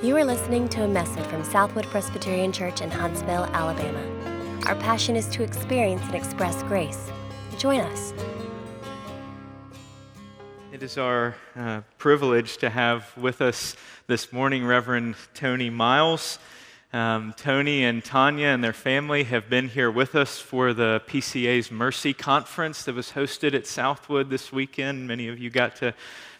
You are listening to a message from Southwood Presbyterian Church in Huntsville, Alabama. Our passion is to experience and express grace. Join us. It is our uh, privilege to have with us this morning Reverend Tony Myles. Um, Tony and Tanya and their family have been here with us for the PCA's Mercy Conference that was hosted at Southwood this weekend. Many of you got to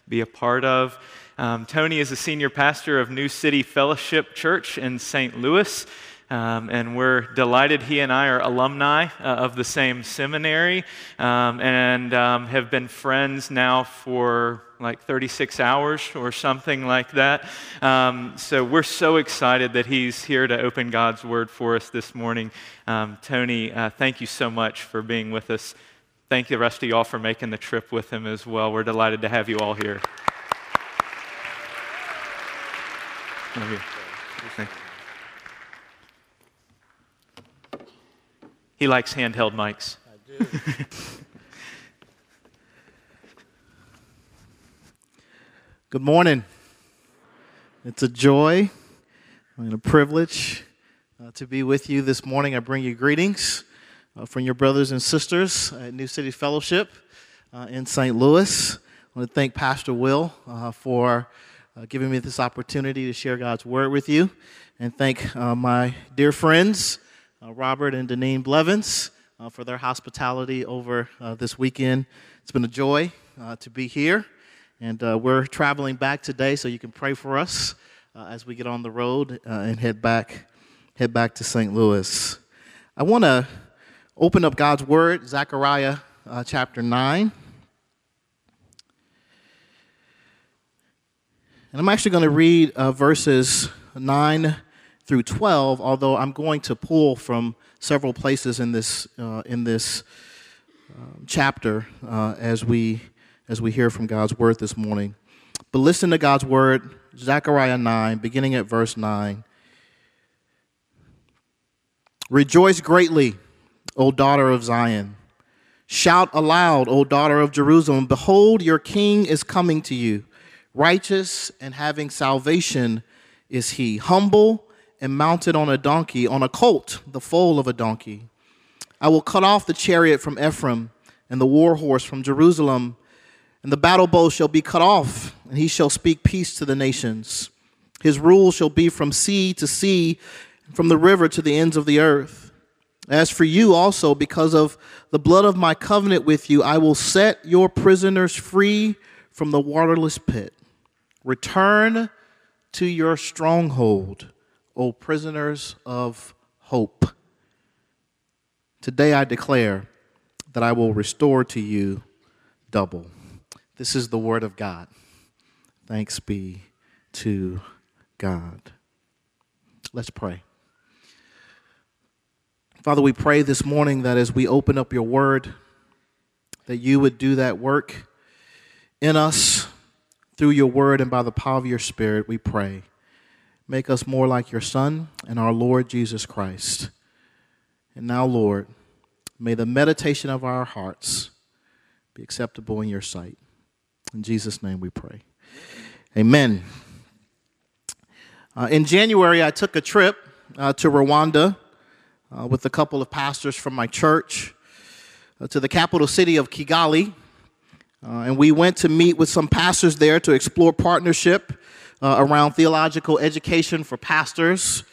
be a part of. Um, Tony is a senior pastor of New City Fellowship Church in St. Louis. Um, and we're delighted he and I are alumni uh, of the same seminary um, and um, have been friends now for like 36 hours or something like that. Um, so we're so excited that he's here to open God's Word for us this morning. Um, Tony, uh, thank you so much for being with us. Thank you, the rest of y'all, for making the trip with him as well. We're delighted to have you all here. Love you. He likes handheld mics. I do. Good morning. It's a joy and a privilege uh, to be with you this morning. I bring you greetings uh, from your brothers and sisters at New City Fellowship uh, in St. Louis. I want to thank Pastor Will uh, for uh, giving me this opportunity to share God's word with you, and thank uh, my dear friends, uh, Robert and Deneen Blevins, uh, for their hospitality over uh, this weekend. It's been a joy to be here, and we're traveling back today, so you can pray for us as we get on the road and head back, head back to St. Louis. I want to open up God's word, Zechariah chapter 9. And I'm actually going to read uh, verses 9 through 12, although I'm going to pull from several places in this, uh, in this um, chapter uh, as, we, as we hear from God's word this morning. But listen to God's word, Zechariah 9, beginning at verse 9. Rejoice greatly, O daughter of Zion. Shout aloud, O daughter of Jerusalem. Behold, your king is coming to you Righteous and having salvation is he, humble and mounted on a donkey, on a colt, the foal of a donkey. I will cut off the chariot from Ephraim and the war horse from Jerusalem, and the battle bow shall be cut off, and he shall speak peace to the nations. His rule shall be from sea to sea, from the river to the ends of the earth. As for you also, because of the blood of my covenant with you, I will set your prisoners free from the waterless pit. Return to your stronghold, O prisoners of hope. Today I declare that I will restore to you double. This is the word of God. Thanks be to God. Let's pray. Father, we pray this morning that as we open up your word, that you would do that work in us through your word and by the power of your spirit, we pray. Make us more like your Son and our Lord Jesus Christ. And now, Lord, may the meditation of our hearts be acceptable in your sight. In Jesus' name we pray. Amen. Uh, in January, I took a trip uh, to Rwanda uh, with a couple of pastors from my church uh, to the capital city of Kigali uh, and we went to meet with some pastors there to explore partnership uh, around theological education for pastors,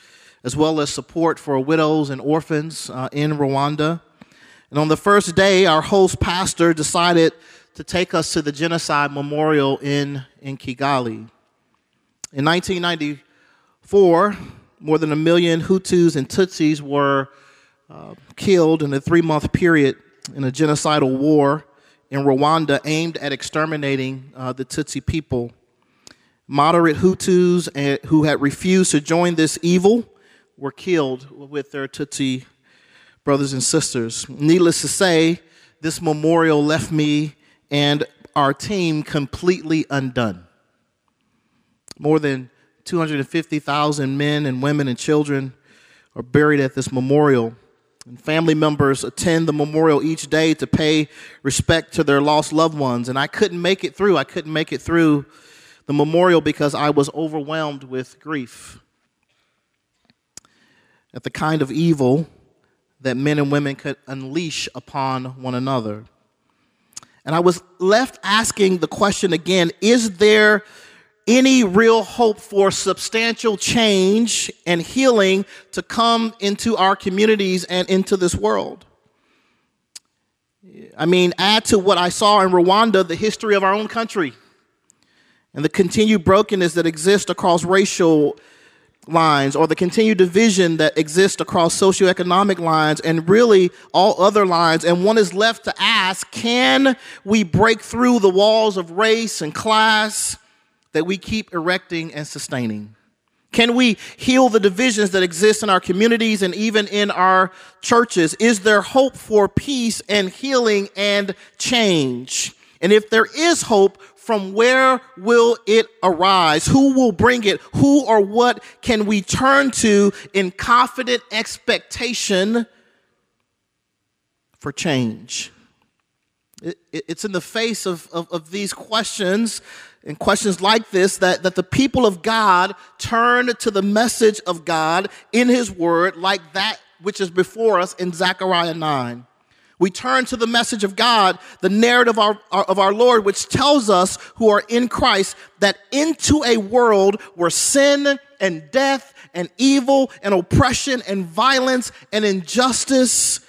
as well as support for widows and orphans uh, in Rwanda. And on the first day, our host pastor decided to take us to the Genocide Memorial in, in Kigali. In 1994, more than a million Hutus and Tutsis were uh, killed in a three month period in a genocidal war in Rwanda aimed at exterminating uh, the Tutsi people. Moderate Hutus uh, who had refused to join this evil were killed with their Tutsi brothers and sisters. Needless to say, this memorial left me and our team completely undone. More than 250,000 men and women and children are buried at this memorial. And family members attend the memorial each day to pay respect to their lost loved ones. And I couldn't make it through. I couldn't make it through the memorial because I was overwhelmed with grief at the kind of evil that men and women could unleash upon one another. And I was left asking the question again is there any real hope for substantial change and healing to come into our communities and into this world? I mean, add to what I saw in Rwanda the history of our own country and the continued brokenness that exists across racial lines or the continued division that exists across socioeconomic lines and really all other lines. And one is left to ask can we break through the walls of race and class that we keep erecting and sustaining? Can we heal the divisions that exist in our communities and even in our churches? Is there hope for peace and healing and change? And if there is hope, from where will it arise? Who will bring it? Who or what can we turn to in confident expectation for change? It, it, it's in the face of, of, of these questions and questions like this that, that the people of God turn to the message of God in His Word, like that which is before us in Zechariah 9. We turn to the message of God, the narrative of our, of our Lord, which tells us who are in Christ that into a world where sin and death and evil and oppression and violence and injustice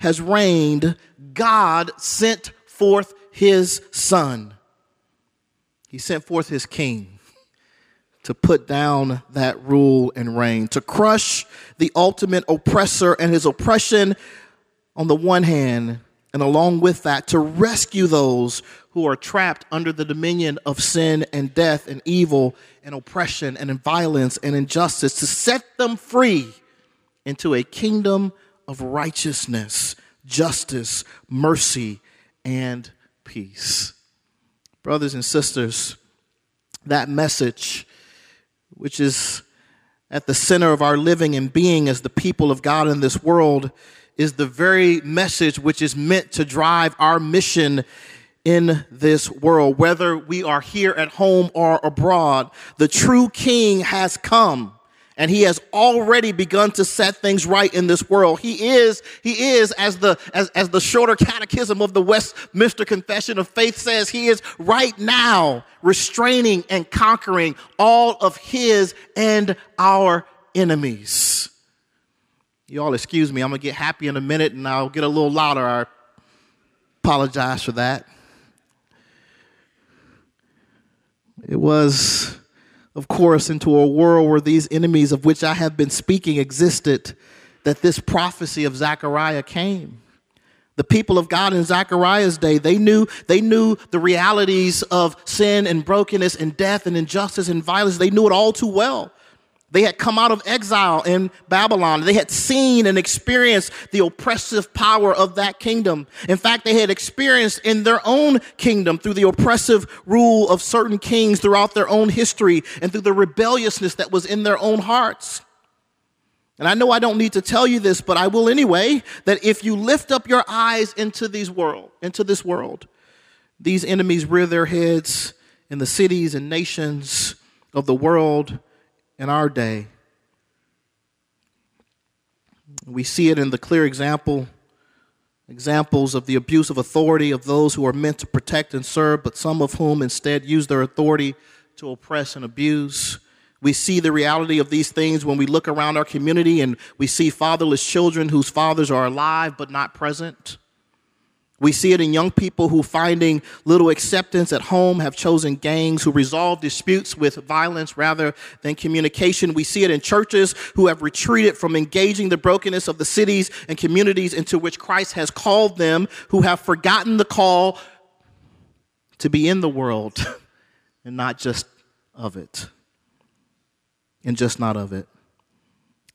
has reigned, God sent forth his son. He sent forth his king to put down that rule and reign, to crush the ultimate oppressor and his oppression on the one hand, and along with that, to rescue those who are trapped under the dominion of sin and death and evil and oppression and violence and injustice, to set them free into a kingdom of righteousness, justice, mercy, and peace. Brothers and sisters, that message, which is at the center of our living and being as the people of God in this world, is the very message which is meant to drive our mission in this world, whether we are here at home or abroad. The true king has come and he has already begun to set things right in this world. He is, he is, as the, as, as the shorter catechism of the Westminster Confession of Faith says, he is right now restraining and conquering all of his and our enemies. You all excuse me, I'm gonna get happy in a minute and I'll get a little louder. I apologize for that. It was, of course, into a world where these enemies of which I have been speaking existed that this prophecy of Zechariah came. The people of God in Zechariah's day, they knew, they knew the realities of sin and brokenness and death and injustice and violence. They knew it all too well. They had come out of exile in Babylon. They had seen and experienced the oppressive power of that kingdom. In fact, they had experienced in their own kingdom through the oppressive rule of certain kings throughout their own history and through the rebelliousness that was in their own hearts. And I know I don't need to tell you this, but I will anyway, that if you lift up your eyes into these world, into this world, these enemies rear their heads in the cities and nations of the world in our day. We see it in the clear example examples of the abuse of authority of those who are meant to protect and serve, but some of whom instead use their authority to oppress and abuse. We see the reality of these things when we look around our community and we see fatherless children whose fathers are alive but not present. We see it in young people who, finding little acceptance at home, have chosen gangs, who resolve disputes with violence rather than communication. We see it in churches who have retreated from engaging the brokenness of the cities and communities into which Christ has called them, who have forgotten the call to be in the world and not just of it. And just not of it.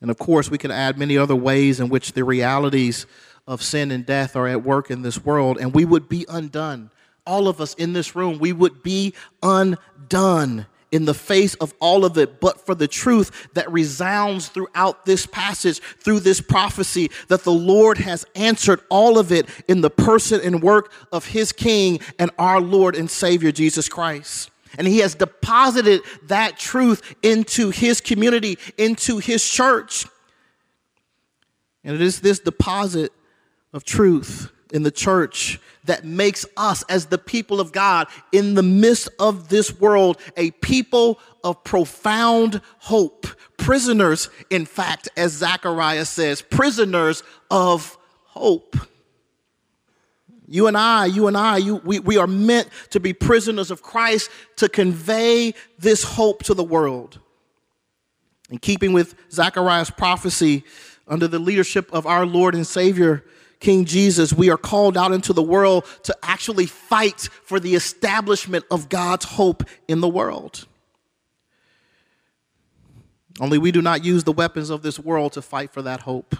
And of course, we can add many other ways in which the realities of sin and death are at work in this world, and we would be undone. All of us in this room, we would be undone in the face of all of it, but for the truth that resounds throughout this passage, through this prophecy, that the Lord has answered all of it in the person and work of his King and our Lord and Savior, Jesus Christ. And he has deposited that truth into his community, into his church. And it is this deposit of truth in the church that makes us, as the people of God, in the midst of this world, a people of profound hope. Prisoners, in fact, as Zechariah says, prisoners of hope. You and I, you and I, you, we, we are meant to be prisoners of Christ to convey this hope to the world. In keeping with Zechariah's prophecy, under the leadership of our Lord and Savior, King Jesus, we are called out into the world to actually fight for the establishment of God's hope in the world. Only we do not use the weapons of this world to fight for that hope.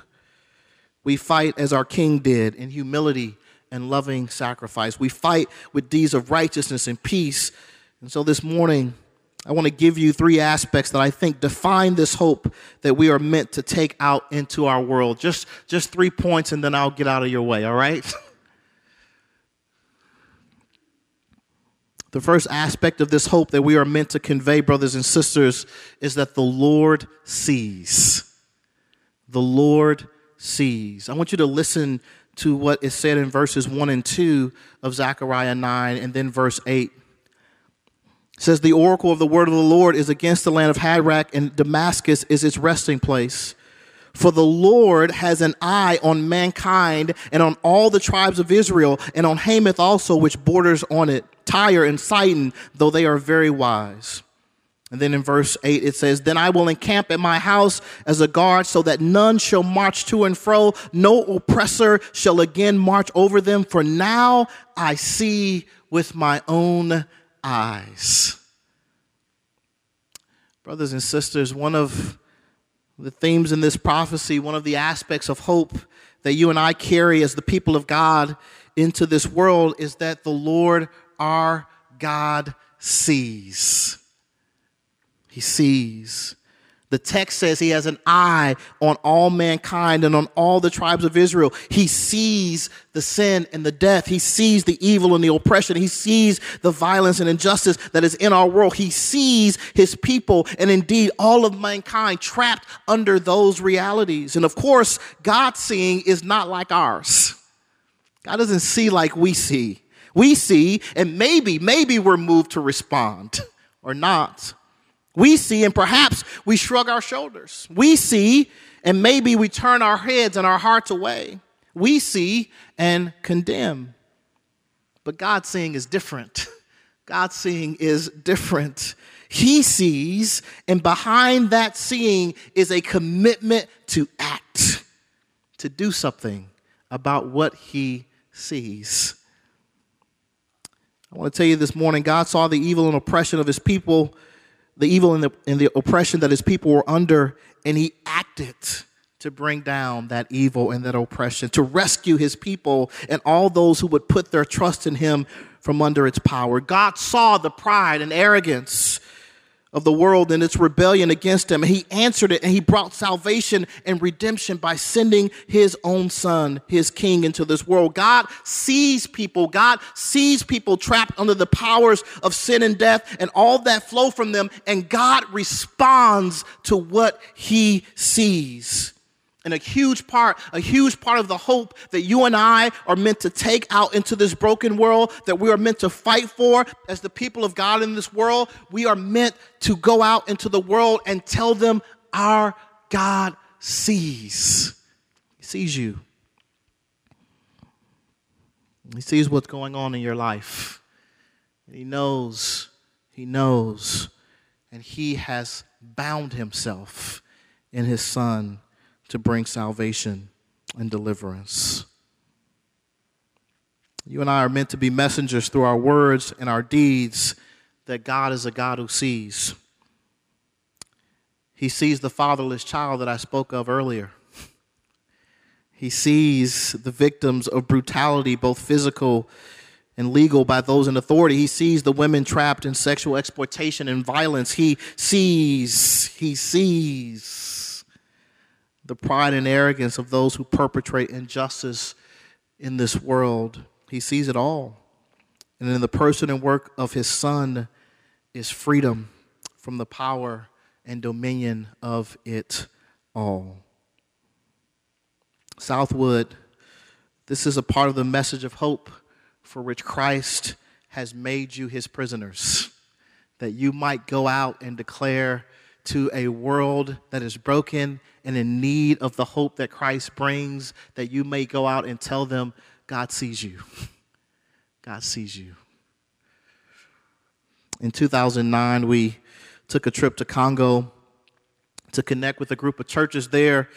We fight as our King did in humility and loving sacrifice. We fight with deeds of righteousness and peace. And so this morning, I want to give you three aspects that I think define this hope that we are meant to take out into our world. Just, just three points, and then I'll get out of your way, all right? the first aspect of this hope that we are meant to convey, brothers and sisters, is that the Lord sees. The Lord sees. I want you to listen to what is said in verses 1 and 2 of Zechariah 9 and then verse 8 says the oracle of the word of the Lord is against the land of Hadrach, and Damascus is its resting place. For the Lord has an eye on mankind and on all the tribes of Israel, and on Hamath also, which borders on it, Tyre and Sidon, though they are very wise. And then in verse 8 it says, Then I will encamp at my house as a guard, so that none shall march to and fro, no oppressor shall again march over them, for now I see with my own eyes. Brothers and sisters, one of the themes in this prophecy, one of the aspects of hope that you and I carry as the people of God into this world is that the Lord our God sees. He sees. The text says he has an eye on all mankind and on all the tribes of Israel. He sees the sin and the death. He sees the evil and the oppression. He sees the violence and injustice that is in our world. He sees his people and indeed all of mankind trapped under those realities. And of course, God's seeing is not like ours. God doesn't see like we see. We see, and maybe, maybe we're moved to respond or not. We see, and perhaps we shrug our shoulders. We see, and maybe we turn our heads and our hearts away. We see and condemn. But God's seeing is different. God's seeing is different. He sees, and behind that seeing is a commitment to act, to do something about what he sees. I want to tell you this morning God saw the evil and oppression of his people the evil and the, and the oppression that his people were under, and he acted to bring down that evil and that oppression, to rescue his people and all those who would put their trust in him from under its power. God saw the pride and arrogance of the world and its rebellion against him. He answered it and he brought salvation and redemption by sending his own son, his king, into this world. God sees people. God sees people trapped under the powers of sin and death and all that flow from them. And God responds to what he sees. And a huge part, a huge part of the hope that you and I are meant to take out into this broken world, that we are meant to fight for as the people of God in this world, we are meant to go out into the world and tell them our God sees. He sees you. He sees what's going on in your life. He knows, he knows, and he has bound himself in his son to bring salvation and deliverance. You and I are meant to be messengers through our words and our deeds that God is a God who sees. He sees the fatherless child that I spoke of earlier. He sees the victims of brutality, both physical and legal, by those in authority. He sees the women trapped in sexual exploitation and violence. He sees, he sees the pride and arrogance of those who perpetrate injustice in this world. He sees it all. And in the person and work of his son, is freedom from the power and dominion of it all. Southwood, this is a part of the message of hope for which Christ has made you his prisoners, that you might go out and declare to a world that is broken and in need of the hope that Christ brings, that you may go out and tell them, God sees you. God sees you. In 2009, we took a trip to Congo to connect with a group of churches there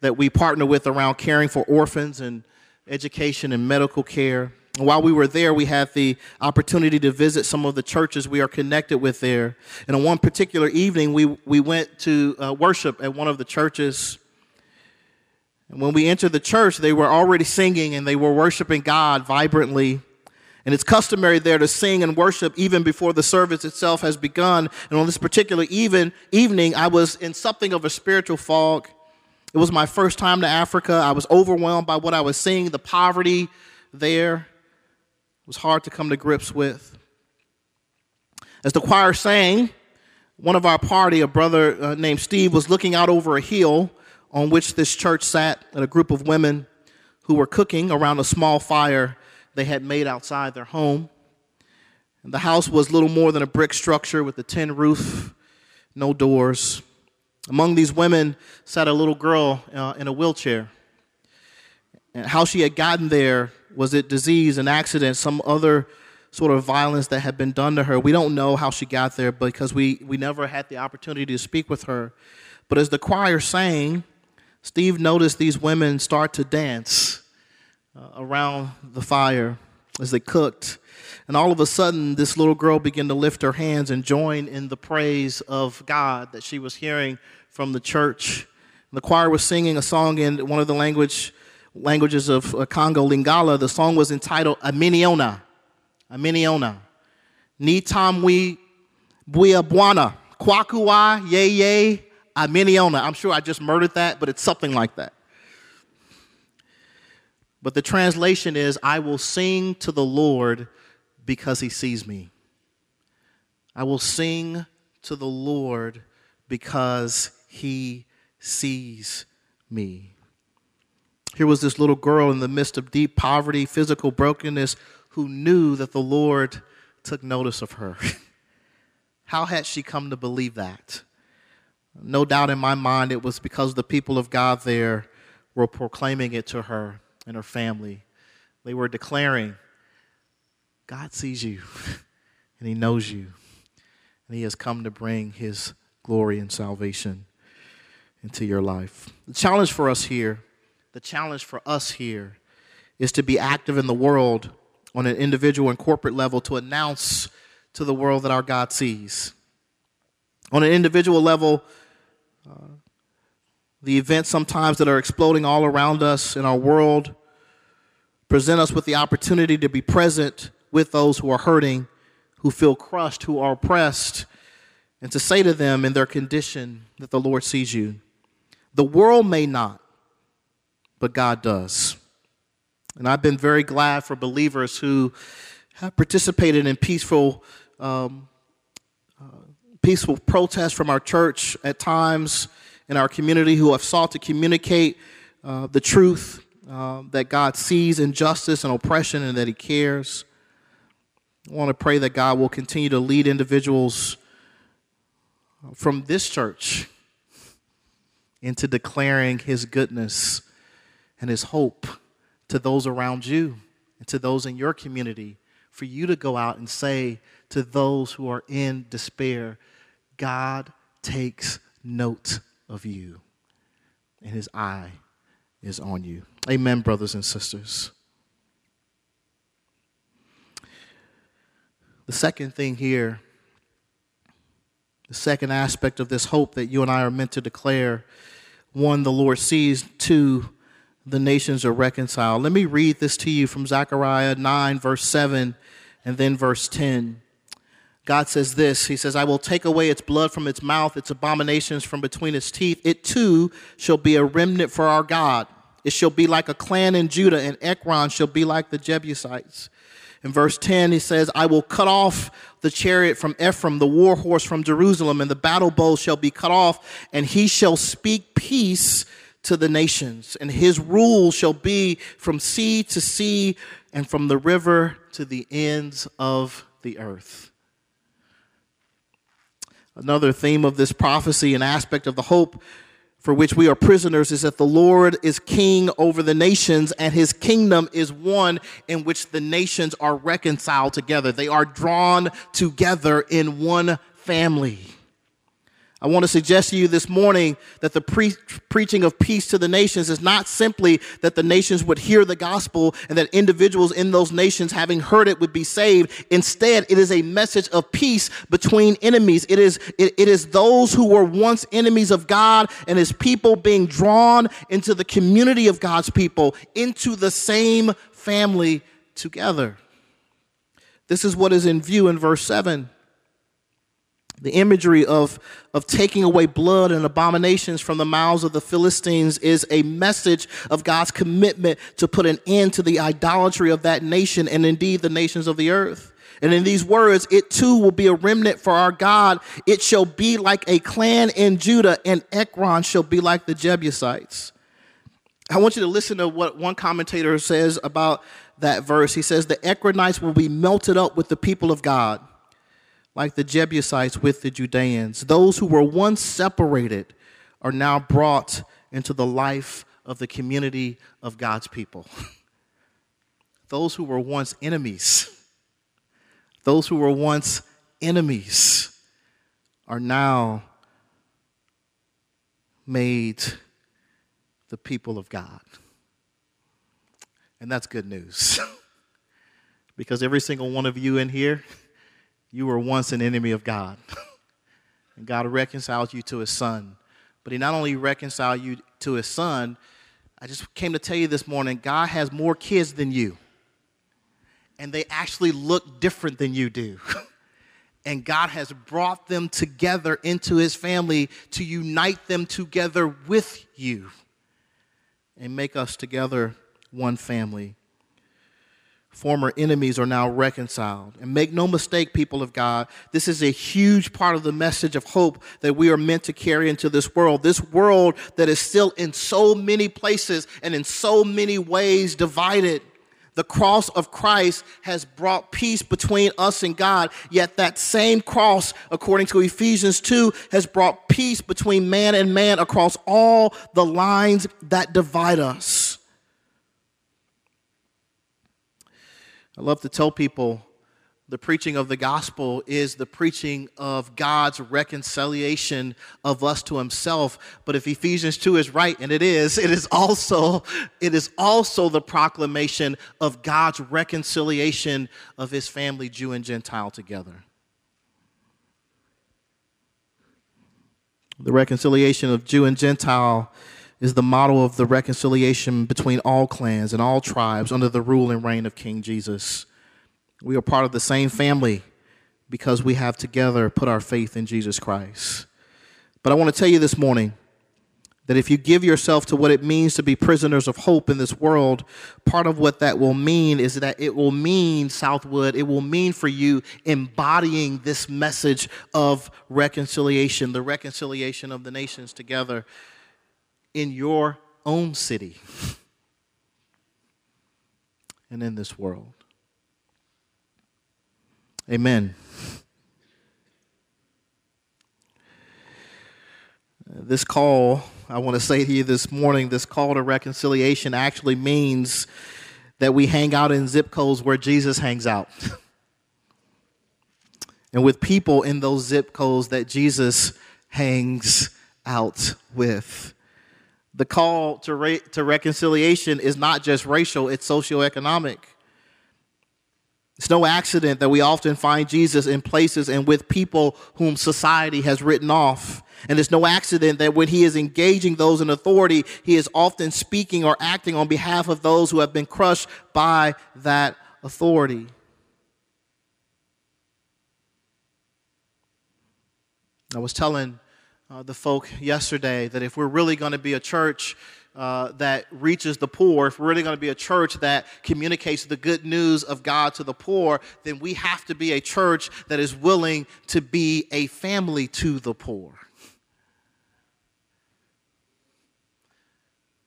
that we partner with around caring for orphans and education and medical care. While we were there, we had the opportunity to visit some of the churches we are connected with there. And on one particular evening, we, we went to uh, worship at one of the churches. And when we entered the church, they were already singing and they were worshiping God vibrantly. And it's customary there to sing and worship even before the service itself has begun. And on this particular even, evening, I was in something of a spiritual fog. It was my first time to Africa. I was overwhelmed by what I was seeing, the poverty there. Was hard to come to grips with. As the choir sang, one of our party, a brother uh, named Steve, was looking out over a hill on which this church sat, and a group of women who were cooking around a small fire they had made outside their home. And the house was little more than a brick structure with a tin roof, no doors. Among these women sat a little girl uh, in a wheelchair. And how she had gotten there was it disease, an accident, some other sort of violence that had been done to her. We don't know how she got there because we, we never had the opportunity to speak with her. But as the choir sang, Steve noticed these women start to dance uh, around the fire as they cooked. And all of a sudden, this little girl began to lift her hands and join in the praise of God that she was hearing from the church. The choir was singing a song in one of the language, languages of uh, Congo, Lingala. The song was entitled Aminiona. Aminiona. Ni tamwi buia buana. Kwakua ye ye Aminiona. I'm sure I just murdered that, but it's something like that. But the translation is, I will sing to the Lord because he sees me. I will sing to the Lord because he sees me. Here was this little girl in the midst of deep poverty, physical brokenness, who knew that the Lord took notice of her. How had she come to believe that? No doubt in my mind it was because the people of God there were proclaiming it to her and her family. They were declaring, God sees you and He knows you, and He has come to bring His glory and salvation into your life. The challenge for us here, the challenge for us here, is to be active in the world on an individual and corporate level to announce to the world that our God sees. On an individual level, uh, the events sometimes that are exploding all around us in our world present us with the opportunity to be present with those who are hurting, who feel crushed, who are oppressed, and to say to them in their condition that the Lord sees you. The world may not, but God does. And I've been very glad for believers who have participated in peaceful, um, uh, peaceful protests from our church at times in our community who have sought to communicate uh, the truth uh, that God sees injustice and oppression and that He cares. I want to pray that God will continue to lead individuals from this church into declaring His goodness and His hope to those around you and to those in your community. For you to go out and say to those who are in despair, God takes note of you, and his eye is on you. Amen, brothers and sisters. The second thing here, the second aspect of this hope that you and I are meant to declare one, the Lord sees, two, the nations are reconciled. Let me read this to you from Zechariah 9, verse 7, and then verse 10. God says this He says, I will take away its blood from its mouth, its abominations from between its teeth. It too shall be a remnant for our God. It shall be like a clan in Judah, and Ekron shall be like the Jebusites. In verse 10, he says, I will cut off the chariot from Ephraim, the war horse from Jerusalem, and the battle bow shall be cut off, and he shall speak peace to the nations. And his rule shall be from sea to sea and from the river to the ends of the earth. Another theme of this prophecy, an aspect of the hope for which we are prisoners is that the Lord is king over the nations and his kingdom is one in which the nations are reconciled together. They are drawn together in one family. I want to suggest to you this morning that the pre- preaching of peace to the nations is not simply that the nations would hear the gospel and that individuals in those nations, having heard it, would be saved. Instead, it is a message of peace between enemies. It is, it, it is those who were once enemies of God and his people being drawn into the community of God's people, into the same family together. This is what is in view in verse 7 the imagery of, of taking away blood and abominations from the mouths of the Philistines is a message of God's commitment to put an end to the idolatry of that nation and indeed the nations of the earth. And in these words, it too will be a remnant for our God. It shall be like a clan in Judah, and Ekron shall be like the Jebusites. I want you to listen to what one commentator says about that verse. He says, The Ekronites will be melted up with the people of God like the Jebusites with the Judeans. Those who were once separated are now brought into the life of the community of God's people. those who were once enemies, those who were once enemies are now made the people of God. And that's good news. because every single one of you in here, you were once an enemy of God. and God reconciled you to his son. But he not only reconciled you to his son, I just came to tell you this morning God has more kids than you. And they actually look different than you do. and God has brought them together into his family to unite them together with you and make us together one family former enemies are now reconciled. And make no mistake, people of God, this is a huge part of the message of hope that we are meant to carry into this world. This world that is still in so many places and in so many ways divided. The cross of Christ has brought peace between us and God, yet that same cross, according to Ephesians 2, has brought peace between man and man across all the lines that divide us. I love to tell people the preaching of the gospel is the preaching of God's reconciliation of us to himself. But if Ephesians 2 is right, and it is, it is also, it is also the proclamation of God's reconciliation of his family, Jew and Gentile together. The reconciliation of Jew and Gentile is the model of the reconciliation between all clans and all tribes under the rule and reign of King Jesus. We are part of the same family because we have together put our faith in Jesus Christ. But I want to tell you this morning that if you give yourself to what it means to be prisoners of hope in this world, part of what that will mean is that it will mean, Southwood, it will mean for you embodying this message of reconciliation, the reconciliation of the nations together in your own city and in this world. Amen. This call, I want to say to you this morning, this call to reconciliation actually means that we hang out in zip codes where Jesus hangs out. and with people in those zip codes that Jesus hangs out with. The call to, re- to reconciliation is not just racial, it's socioeconomic. It's no accident that we often find Jesus in places and with people whom society has written off. And it's no accident that when he is engaging those in authority, he is often speaking or acting on behalf of those who have been crushed by that authority. I was telling uh, the folk yesterday that if we're really going to be a church uh, that reaches the poor, if we're really going to be a church that communicates the good news of God to the poor, then we have to be a church that is willing to be a family to the poor.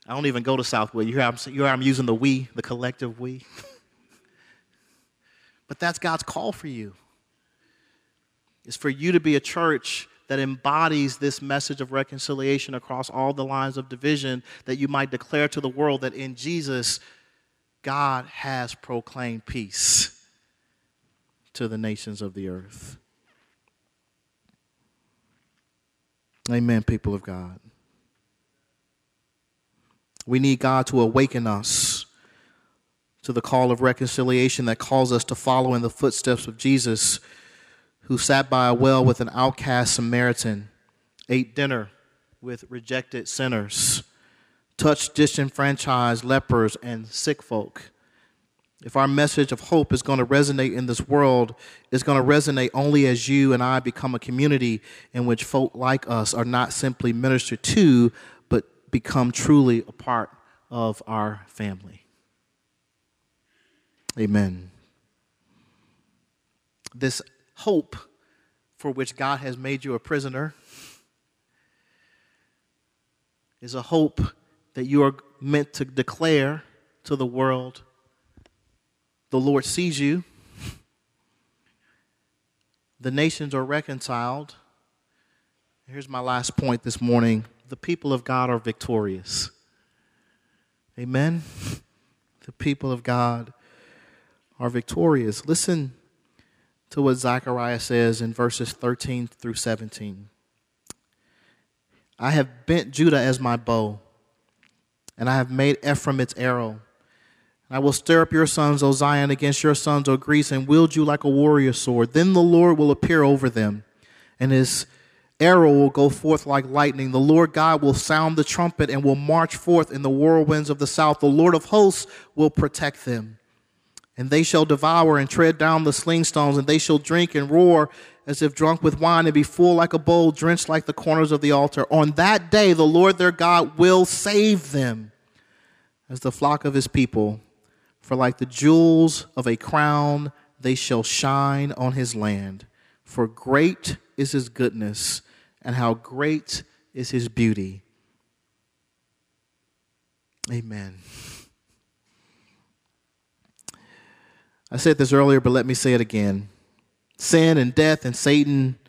I don't even go to Southwood. You hear I'm, you hear I'm using the we, the collective we. but that's God's call for you. It's for you to be a church that embodies this message of reconciliation across all the lines of division, that you might declare to the world that in Jesus, God has proclaimed peace to the nations of the earth. Amen, people of God. We need God to awaken us to the call of reconciliation that calls us to follow in the footsteps of Jesus, who sat by a well with an outcast Samaritan, ate dinner with rejected sinners, touched disenfranchised lepers and sick folk. If our message of hope is going to resonate in this world, it's going to resonate only as you and I become a community in which folk like us are not simply ministered to, but become truly a part of our family. Amen. This hope for which God has made you a prisoner is a hope that you are meant to declare to the world the Lord sees you, the nations are reconciled. Here's my last point this morning the people of God are victorious. Amen. The people of God are victorious. Listen to what Zechariah says in verses 13 through 17. I have bent Judah as my bow, and I have made Ephraim its arrow. And I will stir up your sons, O Zion, against your sons, O Greece, and wield you like a warrior sword. Then the Lord will appear over them, and his arrow will go forth like lightning. The Lord God will sound the trumpet and will march forth in the whirlwinds of the south. The Lord of hosts will protect them. And they shall devour and tread down the slingstones, and they shall drink and roar as if drunk with wine, and be full like a bowl, drenched like the corners of the altar. On that day, the Lord their God will save them as the flock of his people. For like the jewels of a crown, they shall shine on his land. For great is his goodness and how great is his beauty. Amen. I said this earlier, but let me say it again. Sin and death and Satan,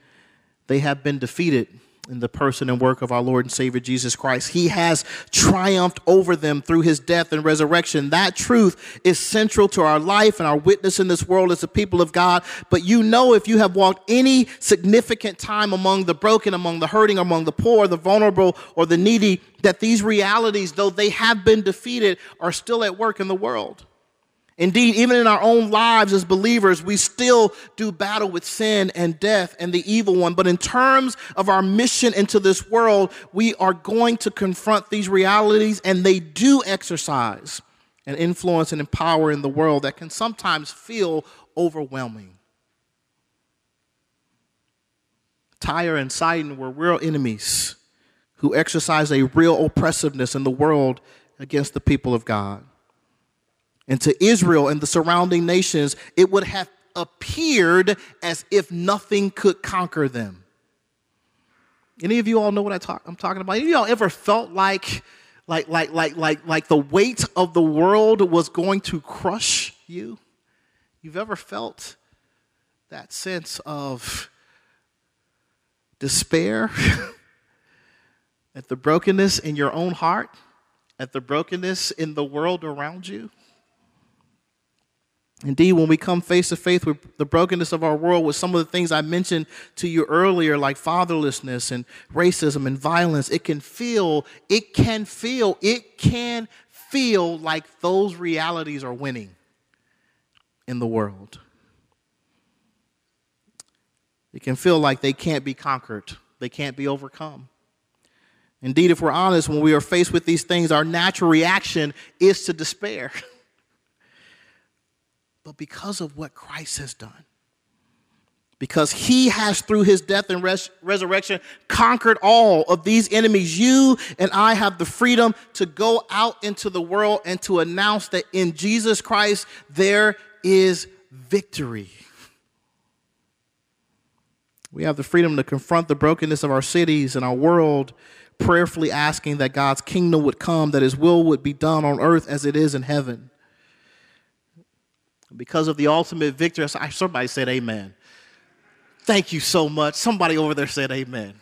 they have been defeated in the person and work of our Lord and Savior Jesus Christ. He has triumphed over them through his death and resurrection. That truth is central to our life and our witness in this world as a people of God. But you know, if you have walked any significant time among the broken, among the hurting, among the poor, the vulnerable, or the needy, that these realities, though they have been defeated, are still at work in the world. Indeed, even in our own lives as believers, we still do battle with sin and death and the evil one. But in terms of our mission into this world, we are going to confront these realities, and they do exercise an influence and empower in the world that can sometimes feel overwhelming. Tyre and Sidon were real enemies who exercised a real oppressiveness in the world against the people of God and to Israel and the surrounding nations, it would have appeared as if nothing could conquer them. Any of you all know what I talk, I'm talking about? Any of y'all ever felt like, like, like, like, like, like the weight of the world was going to crush you? You've ever felt that sense of despair at the brokenness in your own heart, at the brokenness in the world around you? Indeed, when we come face to face with the brokenness of our world, with some of the things I mentioned to you earlier, like fatherlessness and racism and violence, it can feel, it can feel, it can feel like those realities are winning in the world. It can feel like they can't be conquered, they can't be overcome. Indeed, if we're honest, when we are faced with these things, our natural reaction is to despair. but because of what Christ has done, because he has, through his death and res- resurrection, conquered all of these enemies. You and I have the freedom to go out into the world and to announce that in Jesus Christ there is victory. We have the freedom to confront the brokenness of our cities and our world, prayerfully asking that God's kingdom would come, that his will would be done on earth as it is in heaven. Because of the ultimate victory, somebody said amen. Thank you so much. Somebody over there said amen.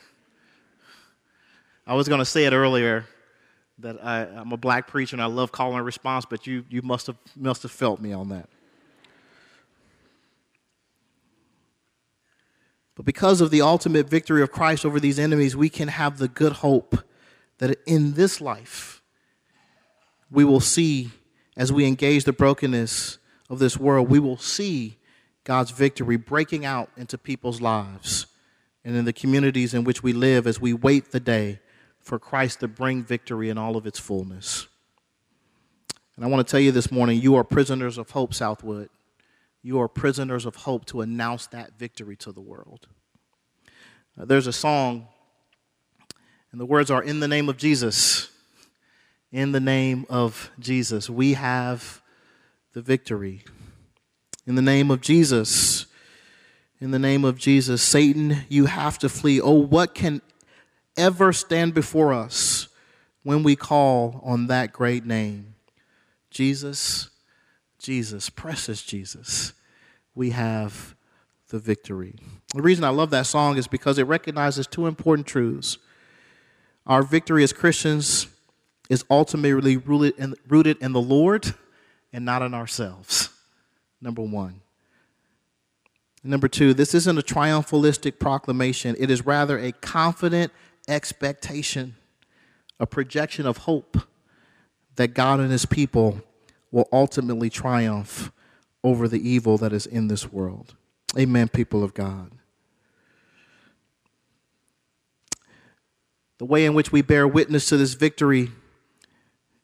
I was going to say it earlier that I, am a black preacher and I love calling a response, but you, you must, have, must have felt me on that. But because of the ultimate victory of Christ over these enemies, we can have the good hope that in this life we will see, as we engage the brokenness of this world, we will see God's victory breaking out into people's lives and in the communities in which we live as we wait the day for Christ to bring victory in all of its fullness. And I want to tell you this morning you are prisoners of hope, Southwood. You are prisoners of hope to announce that victory to the world. Uh, there's a song, and the words are In the name of Jesus. In the name of Jesus, we have the victory. In the name of Jesus, in the name of Jesus, Satan, you have to flee. Oh, what can ever stand before us when we call on that great name? Jesus, Jesus, precious Jesus, we have the victory. The reason I love that song is because it recognizes two important truths. Our victory as Christians is ultimately rooted in, the Lord and not in ourselves. Number one. Number two, this isn't a triumphalistic proclamation, it is rather a confident expectation, a projection of hope that God and his people will ultimately triumph over the evil that is in this world. Amen, people of God. The way in which we bear witness to this victory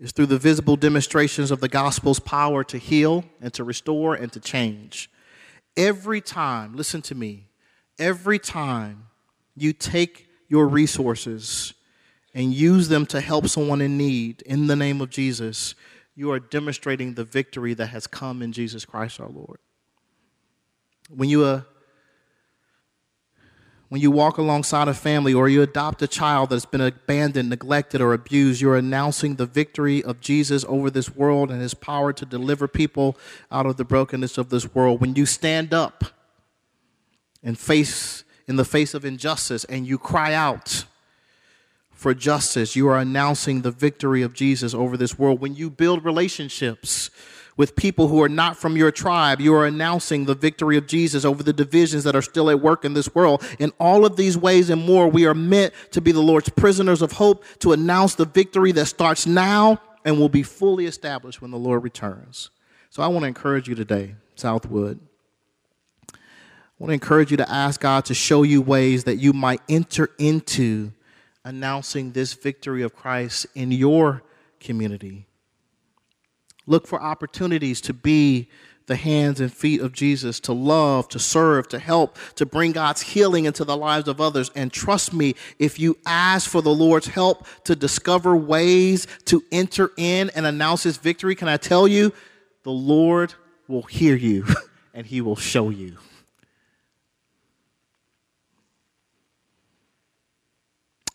is through the visible demonstrations of the gospel's power to heal and to restore and to change. Every time, listen to me, every time you take your resources and use them to help someone in need in the name of Jesus, you are demonstrating the victory that has come in Jesus Christ our Lord. When you uh, when you walk alongside a family or you adopt a child that's been abandoned, neglected, or abused, you're announcing the victory of Jesus over this world and his power to deliver people out of the brokenness of this world. When you stand up and face in the face of injustice and you cry out for justice, you are announcing the victory of Jesus over this world. When you build relationships, with people who are not from your tribe. You are announcing the victory of Jesus over the divisions that are still at work in this world. In all of these ways and more, we are meant to be the Lord's prisoners of hope, to announce the victory that starts now and will be fully established when the Lord returns. So I want to encourage you today, Southwood. I want to encourage you to ask God to show you ways that you might enter into announcing this victory of Christ in your community Look for opportunities to be the hands and feet of Jesus, to love, to serve, to help, to bring God's healing into the lives of others. And trust me, if you ask for the Lord's help to discover ways to enter in and announce his victory, can I tell you, the Lord will hear you and he will show you.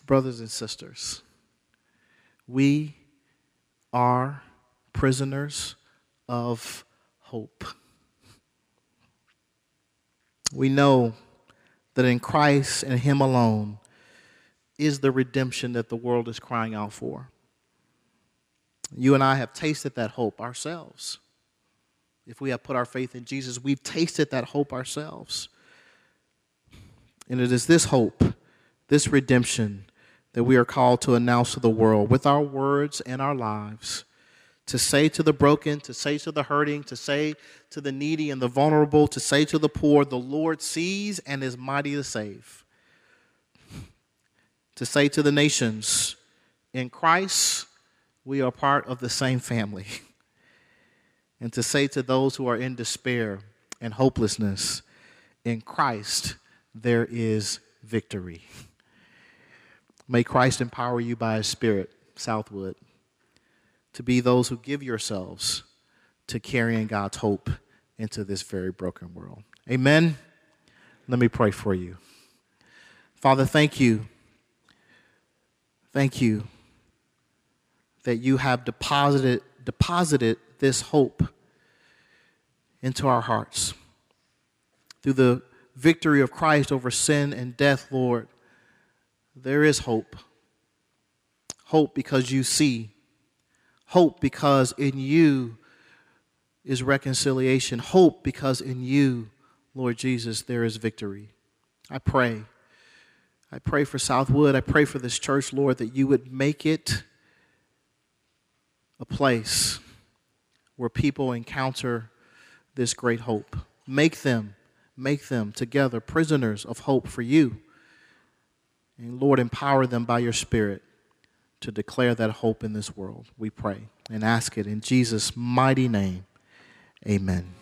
Brothers and sisters, we are prisoners of hope. We know that in Christ and Him alone is the redemption that the world is crying out for. You and I have tasted that hope ourselves. If we have put our faith in Jesus, we've tasted that hope ourselves. And it is this hope, this redemption, that we are called to announce to the world with our words and our lives to say to the broken, to say to the hurting, to say to the needy and the vulnerable, to say to the poor, the Lord sees and is mighty to save. To say to the nations, in Christ, we are part of the same family. And to say to those who are in despair and hopelessness, in Christ, there is victory. May Christ empower you by his Spirit, Southwood, to be those who give yourselves to carrying God's hope into this very broken world. Amen. Let me pray for you. Father, thank you. Thank you that you have deposited, deposited this hope into our hearts. Through the victory of Christ over sin and death, Lord, there is hope. Hope because you see. Hope because in you is reconciliation. Hope because in you, Lord Jesus, there is victory. I pray. I pray for Southwood. I pray for this church, Lord, that you would make it a place where people encounter this great hope. Make them, make them together prisoners of hope for you. And Lord, empower them by your Spirit to declare that hope in this world. We pray and ask it in Jesus' mighty name. Amen.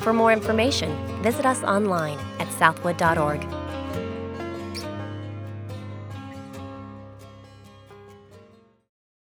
For more information, visit us online at southwood.org.